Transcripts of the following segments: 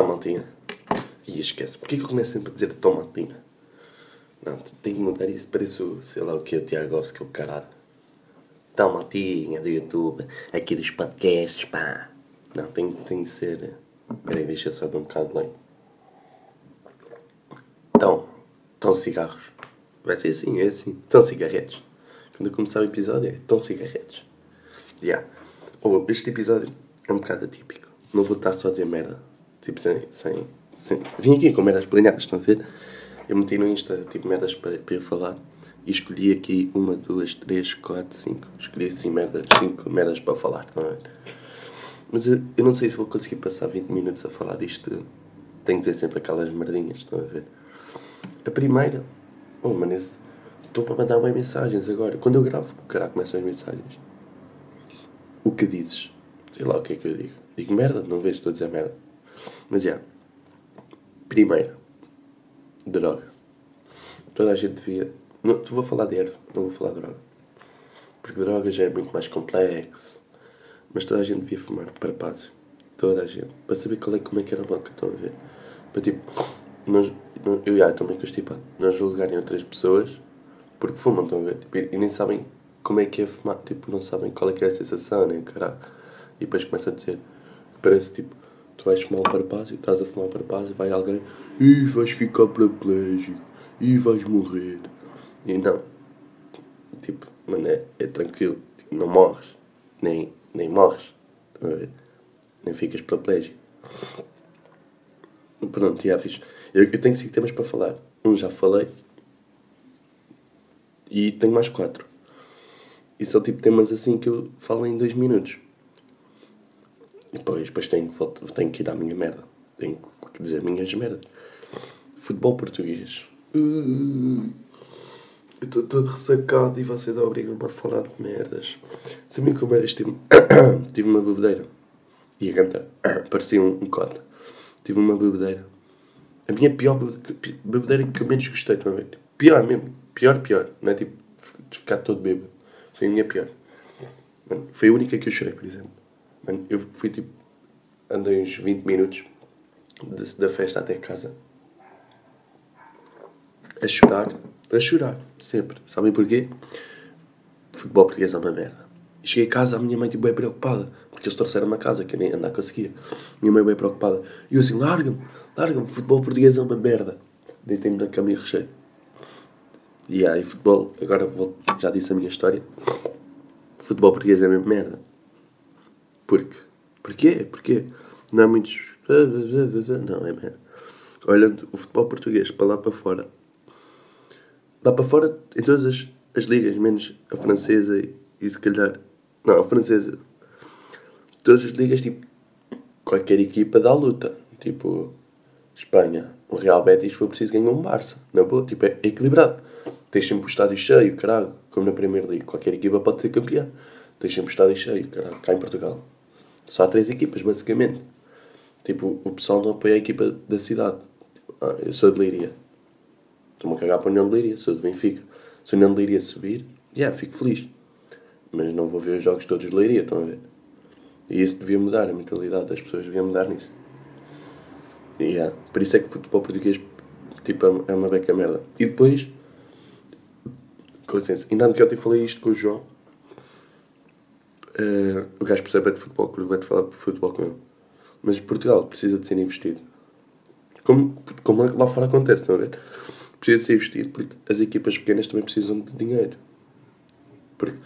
Maltinha. E esquece. Porquê que eu começo sempre a dizer tão maltinha? Não, tenho que mudar isso. Parece o, sei lá o que, o Tiagovski, o caralho. Tão maltinha do YouTube, aqui dos podcasts, pá. Não, tem, tem que ser... Peraí, deixa só de um bocado lei. Então, estão cigarros. Vai ser assim, é assim. Estão cigarretes. Quando eu começar o episódio é estão cigarretes. Yeah. Oh, este episódio é um bocado atípico. Não vou estar só a dizer merda. Tipo, sem, sem, sem... Vim aqui com merdas planeadas, estão a ver? Eu meti no Insta, tipo, merdas para, para eu falar. E escolhi aqui uma, duas, três, quatro, cinco. Escolhi assim merdas, cinco merdas para falar, estão a ver? Mas eu, eu não sei se vou conseguir passar 20 minutos a falar disto. Tenho que dizer sempre aquelas merdinhas, estão a ver? A primeira... Oh, mano, estou para mandar bem mensagens agora. Quando eu gravo, caralho, começam as mensagens. O que dizes? Sei lá o que é que eu digo. Digo merda? Não vejo, estou a dizer merda. Mas, já. Yeah. Primeiro. Droga. Toda a gente devia... Não, vou falar de erva, não vou falar de droga. Porque droga já é muito mais complexo. Mas toda a gente devia fumar para paz. Toda a gente. Para saber qual é, como é que era a boca, estão a ver? Para tipo... Nós, eu já estou meio constipado. Não julgarem outras pessoas porque fumam, estão a ver? Tipo, e nem sabem como é que é fumar. Tipo, não sabem qual é que é a sensação, nem caralho. E depois começam a dizer... Parece tipo tu vais fumar um parapásio, estás a fumar um parapásio, vai alguém e vais ficar paraplégico e vais morrer. E não. Tipo, mano, é, é tranquilo. Tipo, não morres. Nem, nem morres. Nem ficas paraplégico. Pronto, já fiz. Eu, eu tenho cinco temas para falar. Um já falei. E tenho mais quatro. E são tipo temas assim que eu falo em dois minutos. E depois, depois tenho, tenho que ir à minha merda. Tenho que dizer minhas merdas. Futebol português. Uh, eu estou todo ressacado e vocês obrigam-me a falar de merdas. Sabem como era este? Tive uma bebedeira. Ia cantar. Parecia um, um cota. Tive uma bebedeira. A minha pior bebedeira que eu menos gostei também. Pior mesmo. Pior, pior. Não é tipo de ficar todo bêbado. Foi a minha pior. Foi a única que eu chorei, por exemplo. Mano, eu fui tipo. Andei uns 20 minutos de, da festa até casa. A chorar. A chorar. Sempre. Sabem porquê? Futebol português é uma merda. Cheguei a casa, a minha mãe tipo, bem preocupada. Porque eles trouxeram-me a casa, que eu nem andar conseguia. Minha mãe bem preocupada. E eu assim, larga-me, larga-me, futebol português é uma merda. Deitei-me na cama e rechei. E aí, futebol, agora vou, já disse a minha história. Futebol português é mesmo merda. Porque? Porquê? Porquê? Não há muitos. Não, é merda. Olhando o futebol português para lá para fora. Lá para fora, em todas as, as ligas, menos a francesa e, e se calhar. Não, a francesa. Todas as ligas, tipo. Qualquer equipa dá luta. Tipo. Espanha. O Real Betis foi preciso ganhar um Barça. Na boa, tipo, é equilibrado. Tens sempre o estádio cheio, caralho. Como na Premier League. Qualquer equipa pode ser campeã. Tens sempre o estádio cheio, caralho. Cá em Portugal. Só há três equipas, basicamente. Tipo, o pessoal não apoia a equipa da cidade. Ah, eu sou de Leiria. Estou-me a cagar para a União de Leiria, sou de Benfica. Se a União de Leiria subir, já, yeah, fico feliz. Mas não vou ver os jogos todos de Leiria, estão a ver? E isso devia mudar, a mentalidade das pessoas devia mudar nisso. E, yeah, por isso é que o futebol português tipo, é uma beca merda. E depois, com licença, ainda que eu te falei isto com o João, Uh, o gajo percebe de futebol, que vai-te falar de futebol com ele. Mas Portugal precisa de ser investido. Como, como lá fora acontece, não é? Precisa de ser investido porque as equipas pequenas também precisam de dinheiro. Porque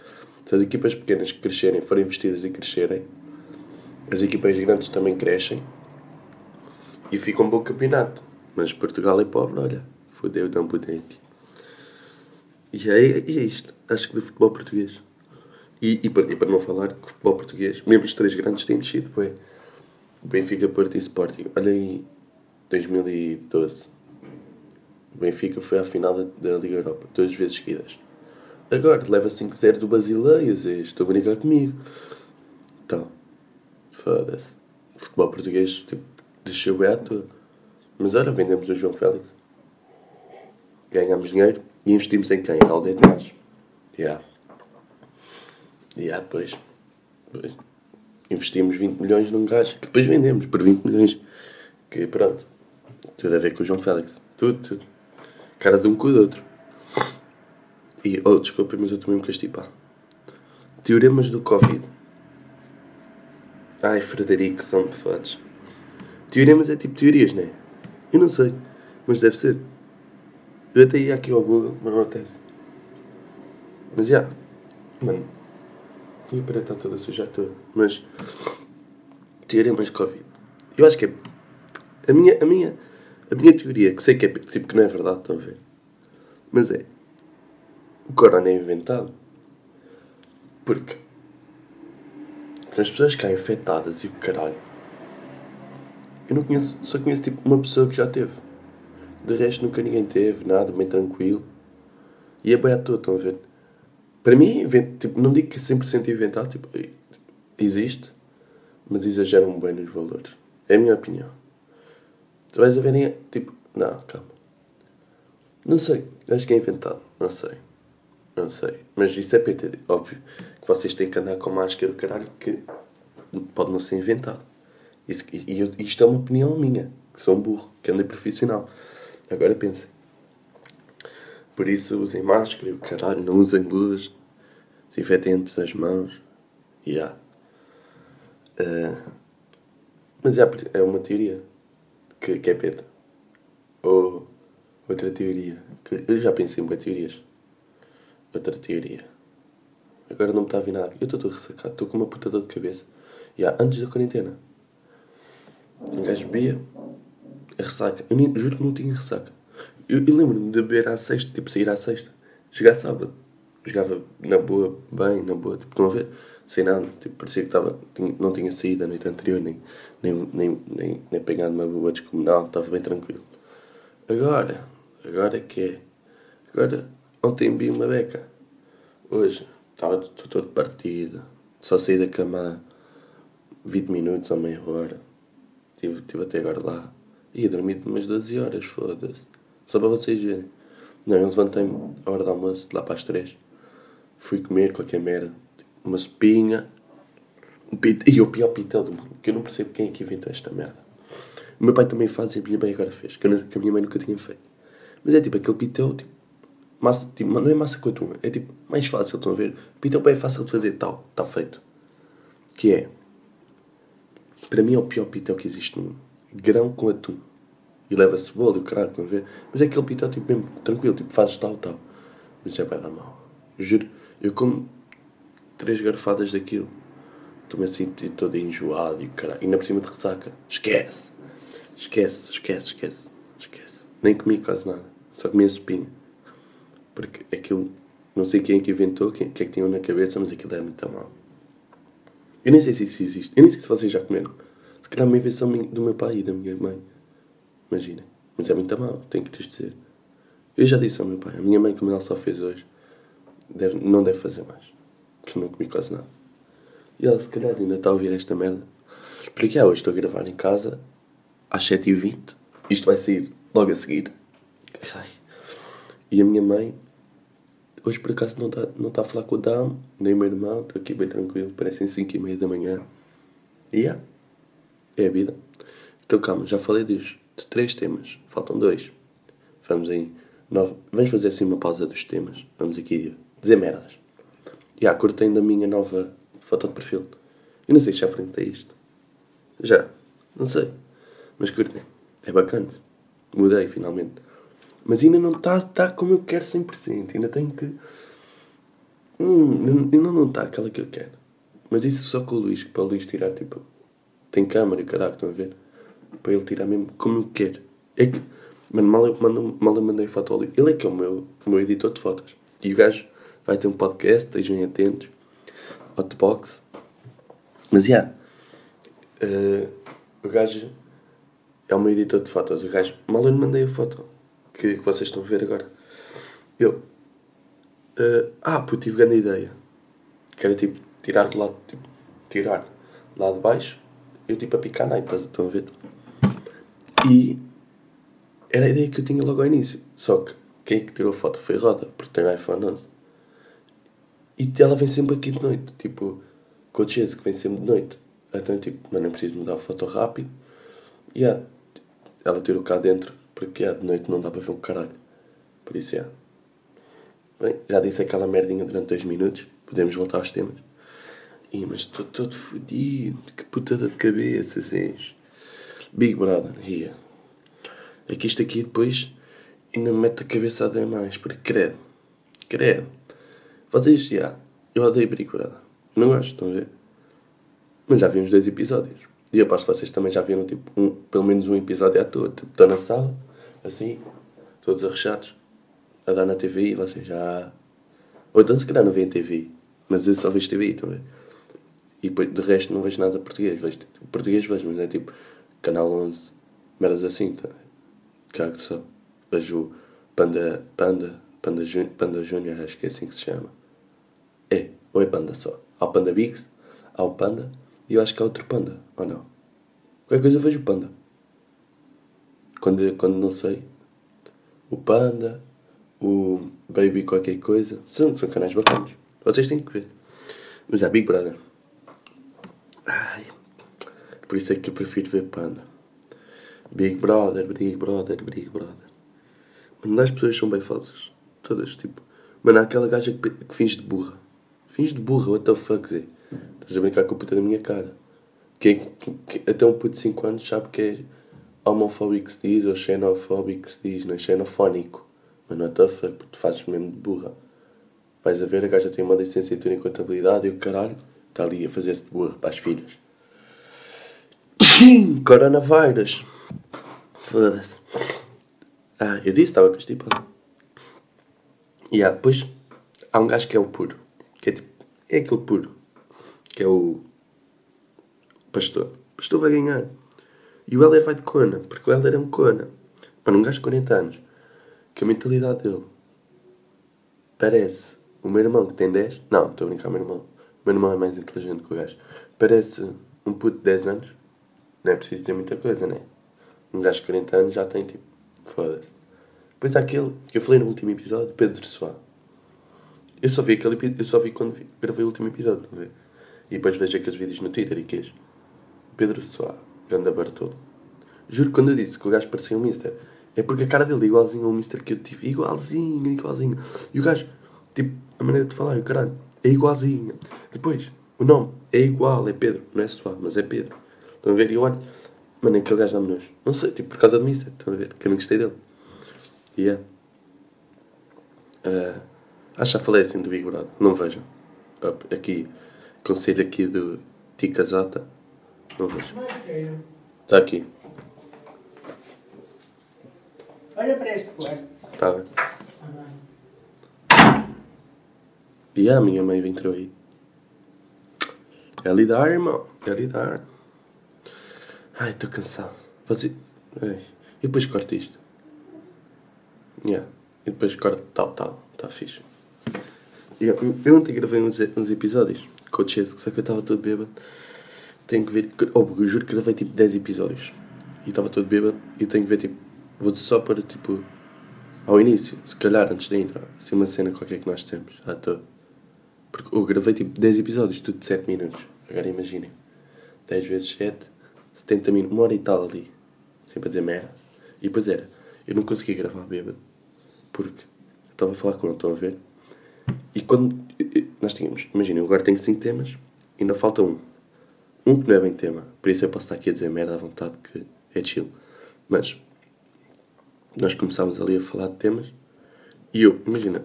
se as equipas pequenas crescerem, forem investidas e crescerem, as equipas grandes também crescem e fica um bom campeonato. Mas Portugal é pobre, olha. Fodeu, não potente. E é, é isto. Acho que do futebol português. E, e, para, e para não falar que o futebol português, mesmo os três grandes têm descido, foi Benfica, Porto e Sporting. Olha aí, 2012. O Benfica foi à final da, da Liga Europa, duas vezes seguidas. Agora, leva 5-0 do Basileias, estou a brincar comigo. Então, foda-se. O futebol português, tipo, desceu bem à toa. Mas olha, vendemos o João Félix. Ganhamos dinheiro e investimos em quem? Aldeia Tomás. Yeah. E ah, depois, depois investimos 20 milhões num gajo que depois vendemos por 20 milhões. Que pronto. Tudo a ver com o João Félix. Tudo, tudo. Cara de um com o outro. E, oh, desculpa, mas eu tomei um castipá. Teoremas do Covid. Ai, Frederico, são me fodes. Teoremas é tipo teorias, não é? Eu não sei, mas deve ser. Eu até ia aqui ao Google, mas não acontece. Mas já, mano, minha parede está toda suja toda. Mas, teoremas de Covid. Eu acho que é. A minha, a minha, a minha teoria, que sei que é tipo que não é verdade, estão a ver? Mas é. O corona é inventado. Porque. As pessoas caem infectadas e o caralho. Eu não conheço, só conheço tipo uma pessoa que já teve. De resto nunca ninguém teve, nada, bem tranquilo. E é bem à toa, estão a ver? Para mim, tipo, não digo que é 100% inventado, tipo, existe, mas exageram bem nos valores. É a minha opinião. Tu vais a verem, tipo, não, calma. Não sei, acho que é inventado, não sei. Não sei. Mas isso é PT, óbvio. Que vocês têm que andar com máscara, caralho, que pode não ser inventado. Isso, e, e isto é uma opinião minha, que sou um burro, que andei profissional. Agora pensem. Por isso usem máscara caralho, não usem luvas, antes as mãos. E yeah. uh, Mas é, é uma teoria que, que é peta. Ou outra teoria. Que eu já pensei em teorias. Outra teoria. Agora não me está a vir nada. Eu estou todo ressacado. Estou com uma puta dor de cabeça. Yeah, antes da quarentena. Um gajo bebia. A ressaca. Eu nem, juro que não tinha ressaca. Eu, eu lembro-me de beber à sexta. Tipo, sair à sexta. Chegar sábado. Jogava na boa, bem, na boa. Tipo, estão a ver? Sem nada. Tipo, parecia que estava, não tinha saído a noite anterior. Nem, nem, nem, nem, nem pegado uma boa descomunal. Estava bem tranquilo. Agora. Agora é que é. Agora. Ontem vi uma beca. Hoje. Estava todo partido. Só saí da cama 20 minutos ou meia hora. Estive, estive até agora lá. Ia dormir umas 12 horas, foda-se. Só para vocês verem. Não, eu levantei-me à hora do almoço, lá para as 3. Fui comer qualquer merda. Uma espinha. Um. E o pior pitel do mundo. Que eu não percebo quem é que inventou esta merda. O meu pai também faz e a minha mãe agora fez. Que, eu, que a minha mãe nunca tinha feito. Mas é tipo aquele pitel, tipo. Massa, tipo, não é massa com atum. É tipo mais fácil, estão a ver? Pitel bem fácil de fazer, tal. Está feito. Que é para mim é o pior pitel que existe no mundo. Grão com atum. E leva cebola e o caralho, estão a ver? Mas é aquele pitel tipo mesmo tranquilo, tipo fazes tal, tal. Mas é para dar mal. Juro, eu como três garfadas daquilo. Estou-me assim todo enjoado e caralho. Ainda por cima de ressaca. Esquece! Esquece, esquece, esquece. Esquece. Nem comi quase nada. Só comi a sopinha. Porque aquilo, não sei quem é que inventou, quem, quem é que tinha na cabeça, mas aquilo é muito mal. Eu nem sei se isso existe. Eu nem sei se vocês já comeram. Se calhar uma invenção do meu pai e da minha mãe. Imaginem. Mas é muito mal, tenho que lhes dizer. Eu já disse ao meu pai, a minha mãe, como ela só fez hoje, deve, não deve fazer mais. Que eu não comi quase nada. E ela, se calhar, ainda está a ouvir esta merda. Porque, ah, hoje estou a gravar em casa, às 7h20. Isto vai sair logo a seguir. Ai. E a minha mãe Hoje por acaso não está não tá a falar com o Dam, nem o meu irmão, estou aqui bem tranquilo, parecem 5 e meia da manhã. E yeah, é a vida. Então calma, já falei de três temas, faltam dois. Vamos em nove. Vamos fazer assim uma pausa dos temas. Vamos aqui dizer merdas. E yeah, curtem da minha nova foto de perfil. Eu não sei se já a isto. Já, não sei. Mas curtem. É bacana. Mudei finalmente. Mas ainda não está tá como eu quero 100%. Ainda tenho que. Hum, ainda não está aquela que eu quero. Mas isso só com o Luís, para o Luís tirar, tipo. Tem câmera e caralho, estão a ver? Para ele tirar mesmo como eu quero. É que. Mano, mal eu, mal eu mandei foto ao Luís. Ele é que é o meu, o meu editor de fotos. E o gajo vai ter um podcast, estejam atentos. Hotbox. Mas, já. Yeah, uh, o gajo é meu editor de fotos. O gajo, mal eu lhe mandei a foto que, que vocês estão a ver agora. Ele. Uh, ah, puto, tive grande ideia. Que era tipo tirar de lá, tipo, tirar lá de baixo, eu tipo a picar na estão a ver? E era a ideia que eu tinha logo ao início. Só que quem é que tirou a foto foi Roda, porque tem iPhone 11. E ela vem sempre aqui de noite, tipo, com o Chase, que vem sempre de noite. Então, tipo, mas não preciso mudar a foto rápido. E yeah, ela tirou cá dentro porque yeah, de noite não dá para ver um caralho. Por isso, é. Bem, já disse aquela merdinha durante dois minutos. Podemos voltar aos temas. Ih, mas estou todo fodido. Que putada de cabeça, és. Big Brother, ia. É que isto aqui depois ainda me mete a cabeça a demais. Porque credo. Credo. Vocês, já. Eu odeio Brother. Não gosto, estão a ver? Mas já vi uns dois episódios. E aposto que vocês também já viram tipo, um, pelo menos um episódio à toa. Tipo, estou na sala, assim, todos arrechados, a dar na TV e vocês já. Ou então se calhar não veem TV, mas eu só vejo TV também. E depois, de resto não vejo nada português. Vejo, tipo, português vejo, mas é tipo Canal 11, merdas assim, tá? Cago só. Vejo Panda, Panda, Panda, Panda Junior, acho que é assim que se chama. É, ou é Panda só. Há o Panda Bigs, há o Panda e eu acho que há outro Panda, ou não? Qualquer coisa vejo Panda. Quando, quando não sei. O Panda, o Baby qualquer coisa. São, são canais bacanas. Vocês têm que ver. Mas é Big Brother. Ai. Por isso é que eu prefiro ver Panda. Big Brother, Big Brother, Big Brother. Mano, as pessoas são bem falsas. Todas, tipo. Mano, há aquela gaja que, que finge de burra. Finge de burra, what the fuck, Zé? Estás a brincar com a puta da minha cara. Que, que, até um puto de 5 anos sabe que é homofóbico se diz ou xenofóbico se diz, não é xenofónico. Mas what the fuck, porque tu fazes mesmo de burra. Vais a ver, a gaja tem uma licenciatura em contabilidade e o caralho está ali a fazer-se de burra para as filhas. Coronavírus. Foda-se. Ah, eu disse, estava constipado. E yeah, depois há um gajo que é o puro. Que é tipo, é aquele puro. Que é o pastor. O pastor vai ganhar. E o Heller vai de cona, porque o Heller é um cona. Mano, um gajo de 40 anos. Que a mentalidade dele parece o meu irmão que tem 10. Não, estou a brincar, o meu irmão. O meu irmão é mais inteligente que o gajo. Parece um puto de 10 anos. Não é preciso dizer muita coisa, né? Um gajo de 40 anos já tem tipo. Foda-se. Depois há aquele que eu falei no último episódio, Pedro Soá. Eu só vi aquele eu só vi quando vi, gravei o último episódio, tá E depois vejo aqueles vídeos no Twitter e queijo. Pedro Soá, Ganda Bartolo. Juro que quando eu disse que o gajo parecia um Mister, é porque a cara dele é igualzinho ao Mister que eu tive. Igualzinho, igualzinho. E o gajo, tipo, a maneira de falar, o caralho, é igualzinho. Depois, o nome é igual, é Pedro. Não é Soá, mas é Pedro. Estão a ver? E eu olho, mano, aquele gajo dá-me nojo. Não sei, tipo, por causa do Mister. Estão a ver? Que eu não gostei dele. E yeah. Uh, acho que já falei assim do Big Brother. Não vejam. Aqui, conselho aqui do Tica Zota. Não vejo. Está aqui. Olha para este quarto. Está bem. E a minha mãe entrou aí. É lidar, irmão. É lidar. Ai, estou cansado. Você... Ai. E depois corto isto. Yeah. E depois corto tal, tal. Está fixe. Eu ontem gravei uns, uns episódios com o Chase, só que eu estava todo bêbado. Tenho que ver. Oh, eu juro que gravei tipo 10 episódios. E estava todo bêbado. E tenho que ver tipo. Vou só para tipo. Ao início, se calhar antes de entrar. Se uma cena qualquer que nós temos. À toa. Porque eu gravei tipo 10 episódios, tudo de 7 minutos. Agora imaginem. 10 vezes 7, 70 minutos. Uma hora e tal ali. Sempre a dizer merda. E depois era. Eu não conseguia gravar bêbado. Porque estava a falar com ele, estão a ver? E quando. Nós tínhamos. Imaginem, agora tenho 5 temas. Ainda falta um. Um que não é bem tema. Por isso eu posso estar aqui a dizer merda à vontade que é chill. Mas. Nós começámos ali a falar de temas. E eu, imagina.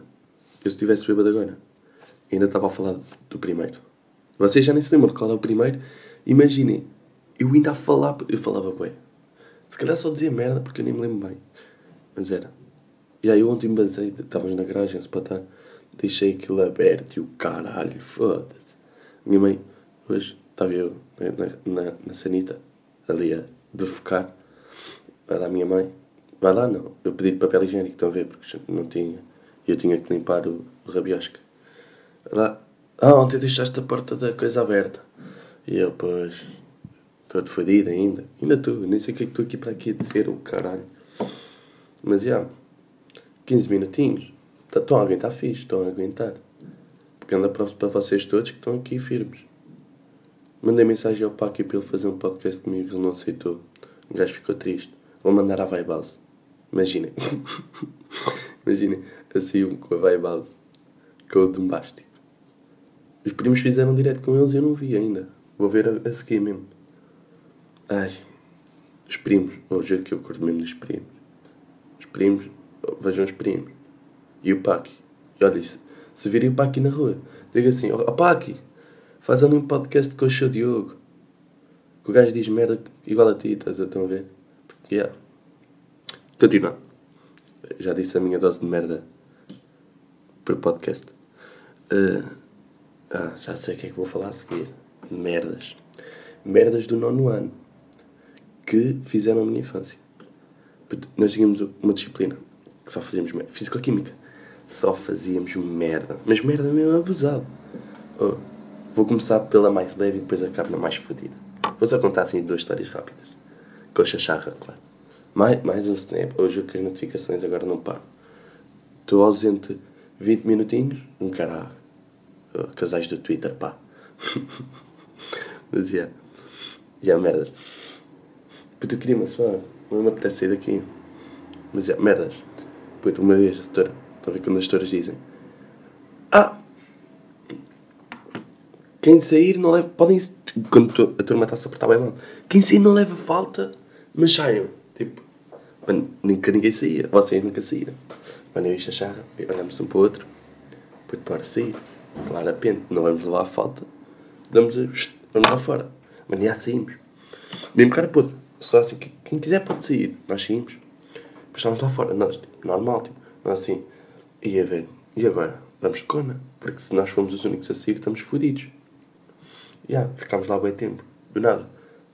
Eu se estivesse bêbado agora. Ainda estava a falar do primeiro. Vocês já nem se lembram de qual é o primeiro. Imaginem. Eu ainda a falar. Eu falava bem. Se calhar só dizia merda porque eu nem me lembro bem. Mas era. E aí eu ontem me basei, estávamos na garagem a estar deixei aquilo aberto e o caralho, foda-se. Minha mãe, hoje, estava eu na, na, na sanita, ali a defecar. Vai lá minha mãe, vai lá não, eu pedi papel higiênico, estão a ver, porque não tinha. Eu tinha que limpar o, o rabiosca. Lá, ah, ontem deixaste a porta da coisa aberta. E eu, pois, todo fodido ainda. Ainda estou, nem sei o que é que estou aqui para aqui a dizer, o caralho. Mas já, yeah, 15 minutinhos. Estão a aguentar fixe, estão a aguentar. Porque anda para, vocês todos que estão aqui firmes. Mandei mensagem ao Paco para ele fazer um podcast comigo, ele não aceitou. O gajo ficou triste. Vou mandar à Vibe House. Imaginem. Imaginem. Assim com a Vibe House. Com o Dumbasti. Os primos fizeram direto com eles e eu não vi ainda. Vou ver a, a seguir mesmo. Ai. Os primos. Vou juro que eu curto mesmo dos primos. Os primos. Vejam os primos. E o Paki. E olha isso. Se virem o Paki na rua, diga assim: Ó oh, Paki, faz ali um podcast com o seu Diogo. Que o gajo diz merda igual a ti, estás a ver? Yeah. Continuando. Já disse a minha dose de merda por podcast. Uh, ah, já sei o que é que vou falar a seguir. Merdas. Merdas do nono ano. Que fizeram a minha infância. Nós tínhamos uma disciplina que só fazíamos. Físico-química. Só fazíamos merda. Mas merda mesmo abusado. Oh, vou começar pela mais leve e depois acabo na mais fodida. Vou só contar assim duas histórias rápidas. Com a chacharra, claro. Mais, mais um snap. Hoje que as notificações agora não param. Estou ausente 20 minutinhos. Um caralho. Oh, casais do Twitter, pá. Mas, yeah. Yeah, merdas. Puta, eu queria uma só. Não me apetece sair daqui. Mas, yeah, merdas. Puta, uma vez, a Estão a ver quando as setoras dizem. Ah! Quem sair não leva. Podem. Quando a turma está a se portar bem mal. Quem sair não leva falta, mas saiam. Tipo. Mano, nunca ninguém saía. Vocês nunca saíram. Mano, eu e a olhamos um para o outro. Puto, para sair. Claramente, não vamos levar falta. Damos. Vamos lá fora. Mas já saímos. Mesmo cara, puto. Só assim, quem quiser pode sair. Nós saímos. Depois estamos lá fora. Nós, tipo, normal, tipo. Nós assim. E a ver. E agora? Vamos de cona. Porque se nós formos os únicos a sair, estamos fodidos. E yeah, ficámos lá bem tempo. Do nada.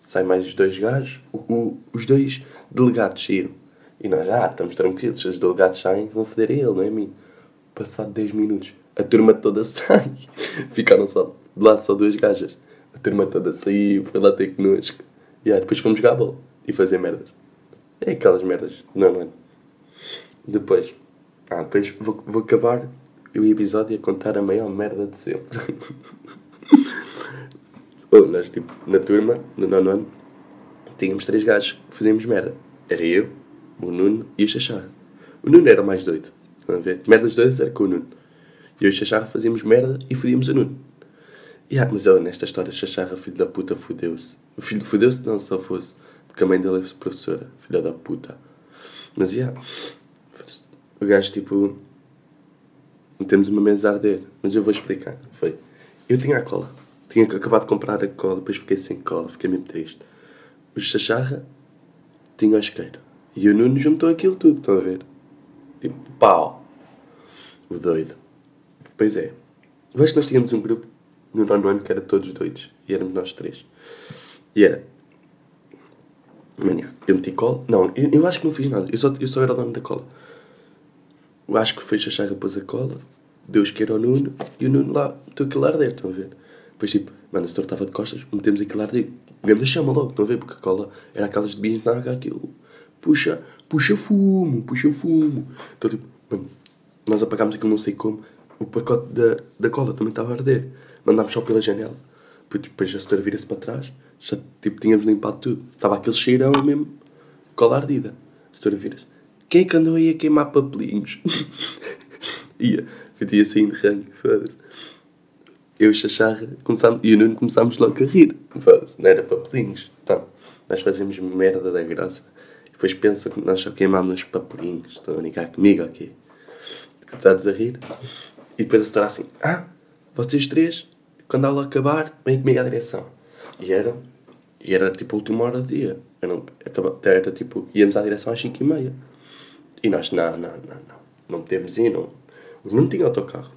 Sai mais os dois gajos. O, o, os dois delegados saíram. E nós, ah, estamos tranquilos. Se os delegados saem, vão foder a ele, não é a mim. Passado 10 minutos, a turma toda sai. Ficaram só, de lá só duas gajas. A turma toda saiu, foi lá ter connosco. E yeah, depois fomos jogar e fazer merdas. É aquelas merdas. Não, não é? Depois. Ah, depois vou, vou acabar o episódio a contar a maior merda de sempre. oh, nós, tipo, na turma, no nono ano, tínhamos três gajos que fazíamos merda. Era eu, o Nuno e o Xaxá. O Nuno era o mais doido. Estão a ver? Merdas doidas era com o Nuno. E eu e o Xaxá fazíamos merda e fodíamos o Nuno. Yeah, mas eu, nesta história, Xaxarra, filho da puta, fodeu-se. O filho fodeu-se não, se fosse. Porque a mãe dele é professora. Filha da puta. Mas, yeah. O gajo, tipo... Temos uma mesa a arder. Mas eu vou explicar. Foi. Eu tinha a cola. Tinha acabado de comprar a cola. Depois fiquei sem cola. Fiquei mesmo triste. O Xaxarra tinha o isqueiro. E o Nuno juntou aquilo tudo. Estão a ver? Tipo, pau. O doido. Pois é. Eu acho que nós tínhamos um grupo no nono ano que era todos doidos. E éramos nós três. E era. Mania, eu meti cola. Não, eu, eu, acho que não fiz nada. Eu só, eu só era o dono da cola. Que foi Xaxarra pôs a cola, deu isqueiro ao Nuno e o Nuno lá meteu aquilo a arder. Estão a ver? Depois tipo, mano, a setor estava de costas, metemos aquilo a arder. Grande chama logo, estão a ver? Porque a cola era aquelas de bis na água, aquilo. Puxa, puxa fumo, puxa fumo. Então tipo, mano, nós apagámos aquilo não sei como. O pacote da, da cola também estava a arder mandámos só pela janela. Depois a setora vira-se para trás, já tipo, tínhamos limpado tudo. Estava aquele cheirão mesmo, cola ardida. A setora vira-se. Quem é que andou aí a queimar papelinhos? ia, ia saindo ranho, foda-se. Eu e Xaxarra começámos, e o Nuno começámos logo a rir. Foda-se, não era papelinhos. Então, nós fazemos merda da graça. Depois pensa que nós só queimámos os papelinhos. Estão a brincar comigo, ok? Começares a rir. E depois a setora assim, ah, vocês três, quando a aula acabar, vêm comigo à direção. E era, e era tipo a última hora do dia. Era, era tipo, íamos à direção às 5 e meia. E nós, não, não, não, não. Não podemos ir, não. Não tinha autocarro.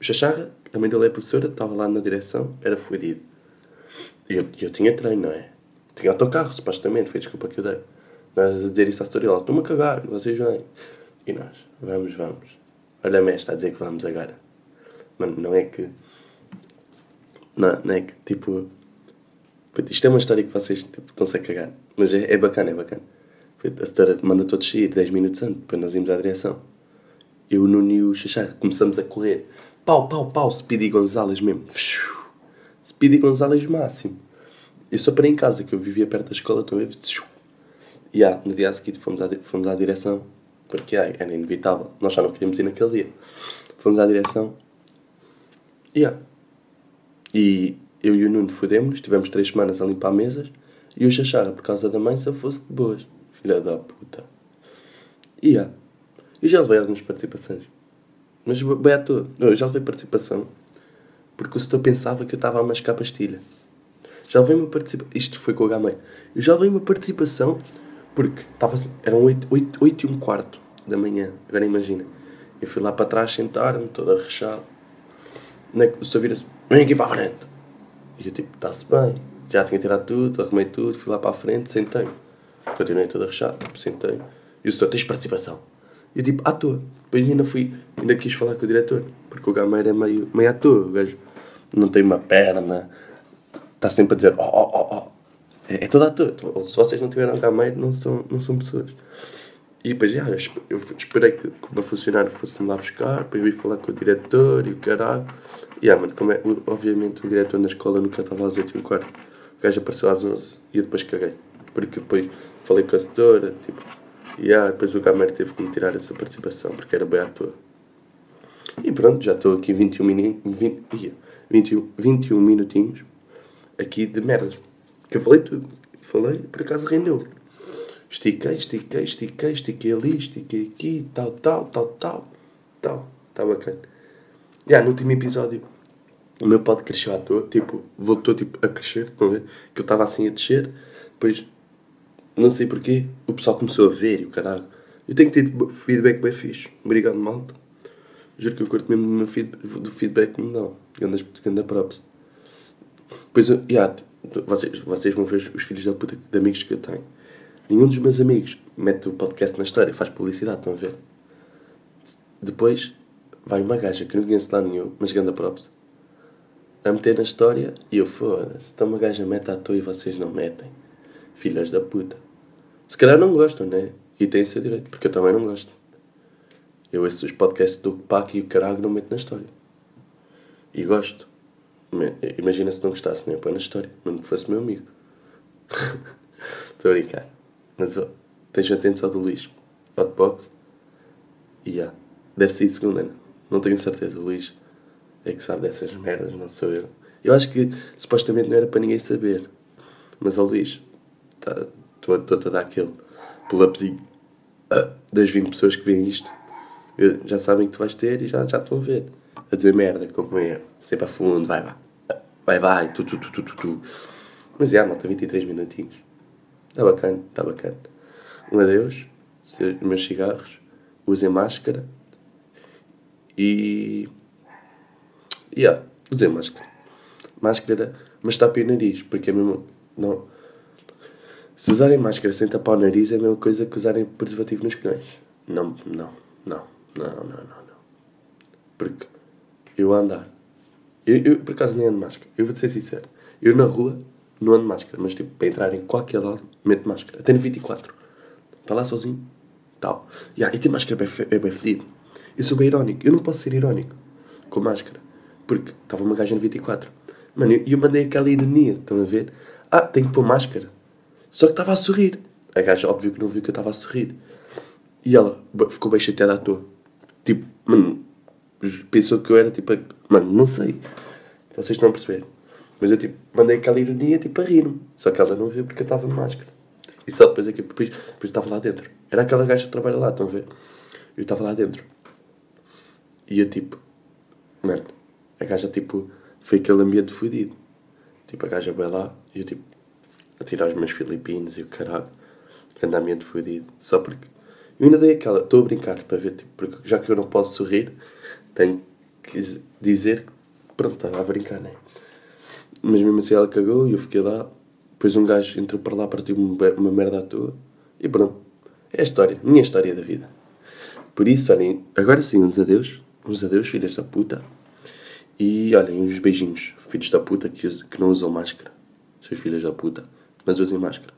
O Xaxarra, a mãe dele é professora, estava lá na direção, era fodido. E eu, eu tinha treino, não é? Tinha autocarro, supostamente, foi desculpa que eu dei. Nós a dizer isso à história, ela, estou-me a cagar, vocês vêm. E nós, vamos, vamos. Olha a mestre a dizer que vamos agora. Mano, não é que não, não é que tipo. Isto é uma história que vocês tipo, estão-se a cagar. Mas é, é bacana, é bacana. A história manda todos sair 10 minutos antes, depois nós íamos à direção. Eu, o Nuno e o Xaxarra começamos a correr. Pau, pau, pau, Speedy Gonzalez mesmo. Speedy Gonzalez máximo. Eu só parei em casa, que eu vivia perto da escola, então eu E yeah, no dia a seguir fomos à, fomos à direção, porque yeah, era inevitável. Nós já não queríamos ir naquele dia. Fomos à direção. Yeah. E eu e o Nuno fodemos-nos, tivemos três semanas a limpar mesas. E o Xaxarra, por causa da mãe, se fosse de boas. Filha da puta. E yeah. Eu já levei algumas participações. Mas bem à toa. Eu já levei participação. Porque o setor pensava que eu estava a mascar pastilha. Já levei uma participação. Isto foi com o Gamay. Eu já levei uma participação porque estava, eram 8, 8, 8 e um quarto da manhã. Agora imagina. Eu fui lá para trás sentar-me, todo arrechado. O senhor vira-se, vem aqui para a frente. E eu tipo, está-se bem. Já tinha tirado tudo, arrumei tudo, fui lá para a frente, sentei-me. Continuei todo arrechado, sentei-me. E o senhor, tens participação? Eu tipo, à toa. Depois ainda fui, ainda quis falar com o diretor. Porque o gameiro é meio, meio à toa. O gajo não tem uma perna. Está sempre a dizer, oh, oh, oh. É, toda à toa. Se vocês não tiveram gameiro, não são, não são pessoas. E depois, já, eu esp- eu esperei que, que uma funcionária fosse-me lá buscar, depois vim falar com o diretor e o caralho. E, ah, mano, como é, obviamente o diretor na escola nunca estava às 8 e um quarto. O gajo apareceu às 11 e eu depois caguei. Porque depois falei com a setora, tipo, e ah, depois o gameiro teve que me tirar essa participação, porque era bem à toa. E pronto, já estou aqui 21, mini, 20, ia, 21, 21 minutinhos aqui de merdas. Que eu falei tudo. Falei, por acaso rendeu. Estiquei, estiquei, estiquei, estiquei ali, estiquei aqui, tal, tal, tal, tal, tal. Está bacana. Já, no último episódio, o meu pod cresceu à toa, tipo, voltou tipo, a crescer, estão a ver? Que eu estava assim a descer, depois, não sei porquê, o pessoal começou a ver e o caralho. Eu tenho tido feedback bem fixe. Obrigado, malta. Juro que eu curto mesmo do, feedback que me dão. Ganda, ganda props. Pois, yeah, vocês, vocês vão ver os filhos da puta de amigos que eu tenho. Nenhum dos meus amigos mete o podcast na história, faz publicidade, estão a ver? Depois vai uma gaja que não conheço lá nenhum, mas ganda props, a meter na história e eu foda-se. Então uma gaja mete à toa e vocês não metem. Filhas da puta. Se calhar não gostam, né? E têm seu direito, porque eu também não gosto. Eu os podcasts do Pac e o caralho não meto na história. E gosto. Imagina se não gostasse, nem põe na história. Mesmo que fosse meu amigo. Estou a brincar. Mas ó, estejam atentos ao do Luís. Hotbox. E já. Deve ser segunda, né? Não tenho certeza. O Luís é que sabe dessas merdas, não sou eu. Eu acho que supostamente não era para ninguém saber. Mas ó Luís, tá- estou-te a dar aquele pull-upzinho ah, das 20 pessoas que veem isto. Já sabem que tu vais ter e já, já estão a ver. A dizer merda, como é. Sempre a fundo, vai, vai. Vai, vai, tu, tu, tu, tu, tu, tu. Mas já, malta, 23 minutinhos. Está bacana, está bacana. Um adeus, meus cigarros, usem máscara e. E yeah, usem máscara. Máscara, mas tapem o nariz, porque é mesmo. Não. Se usarem máscara sem tapar o nariz é a mesma coisa que usarem preservativo nos colhões. Não, não, não, não, não, não, não. Porque eu andar. Eu, eu, por acaso nem ando máscara. Eu vou-te ser sincero. Eu na rua não ando máscara, mas tipo, para entrar em qualquer lado, meto máscara. Até no 24. Está lá sozinho. Tal. Yeah, e ter máscara é bem, bem fedido. Eu sou bem irónico. Eu não posso ser irónico com máscara. Porque estava uma gaja no 24. Mano, eu, eu mandei aquela ironia. Estão a ver? Ah, tenho que pôr máscara. Só que estava a sorrir. A gaja, óbvio que não viu que eu estava a sorrir. E ela ficou bem chateada à toa. Tipo, mano, pensou que eu era tipo. Mano, não sei. Vocês estão a perceber. Mas eu tipo, mandei aquela ironia tipo a rir-me. Só que ela não viu porque eu estava de máscara. E só depois é que depois, depois estava lá dentro. Era aquela gaja que trabalha lá, estão a ver? Eu estava lá dentro. E eu tipo, merda. A gaja tipo, foi aquele ambiente fodido. Tipo, a gaja vai lá e eu tipo, a tirar os meus filipinos e o caralho. Grande ambiente fodido. Só porque. Eu ainda dei aquela, estou a brincar para ver, tipo, porque já que eu não posso sorrir, tenho que dizer que, pronto, estava a brincar, né? Mas mesmo assim ela cagou e eu fiquei lá. Depois um gajo entrou para lá, partiu uma uma merda à toa. E pronto. É a história. Minha história da vida. Por isso, olhem, agora sim, uns adeus. Uns adeus, filhas da puta. E olhem, uns beijinhos, filhos da puta que, que não usam máscara. Seus filhos da puta. Mas usem máscara.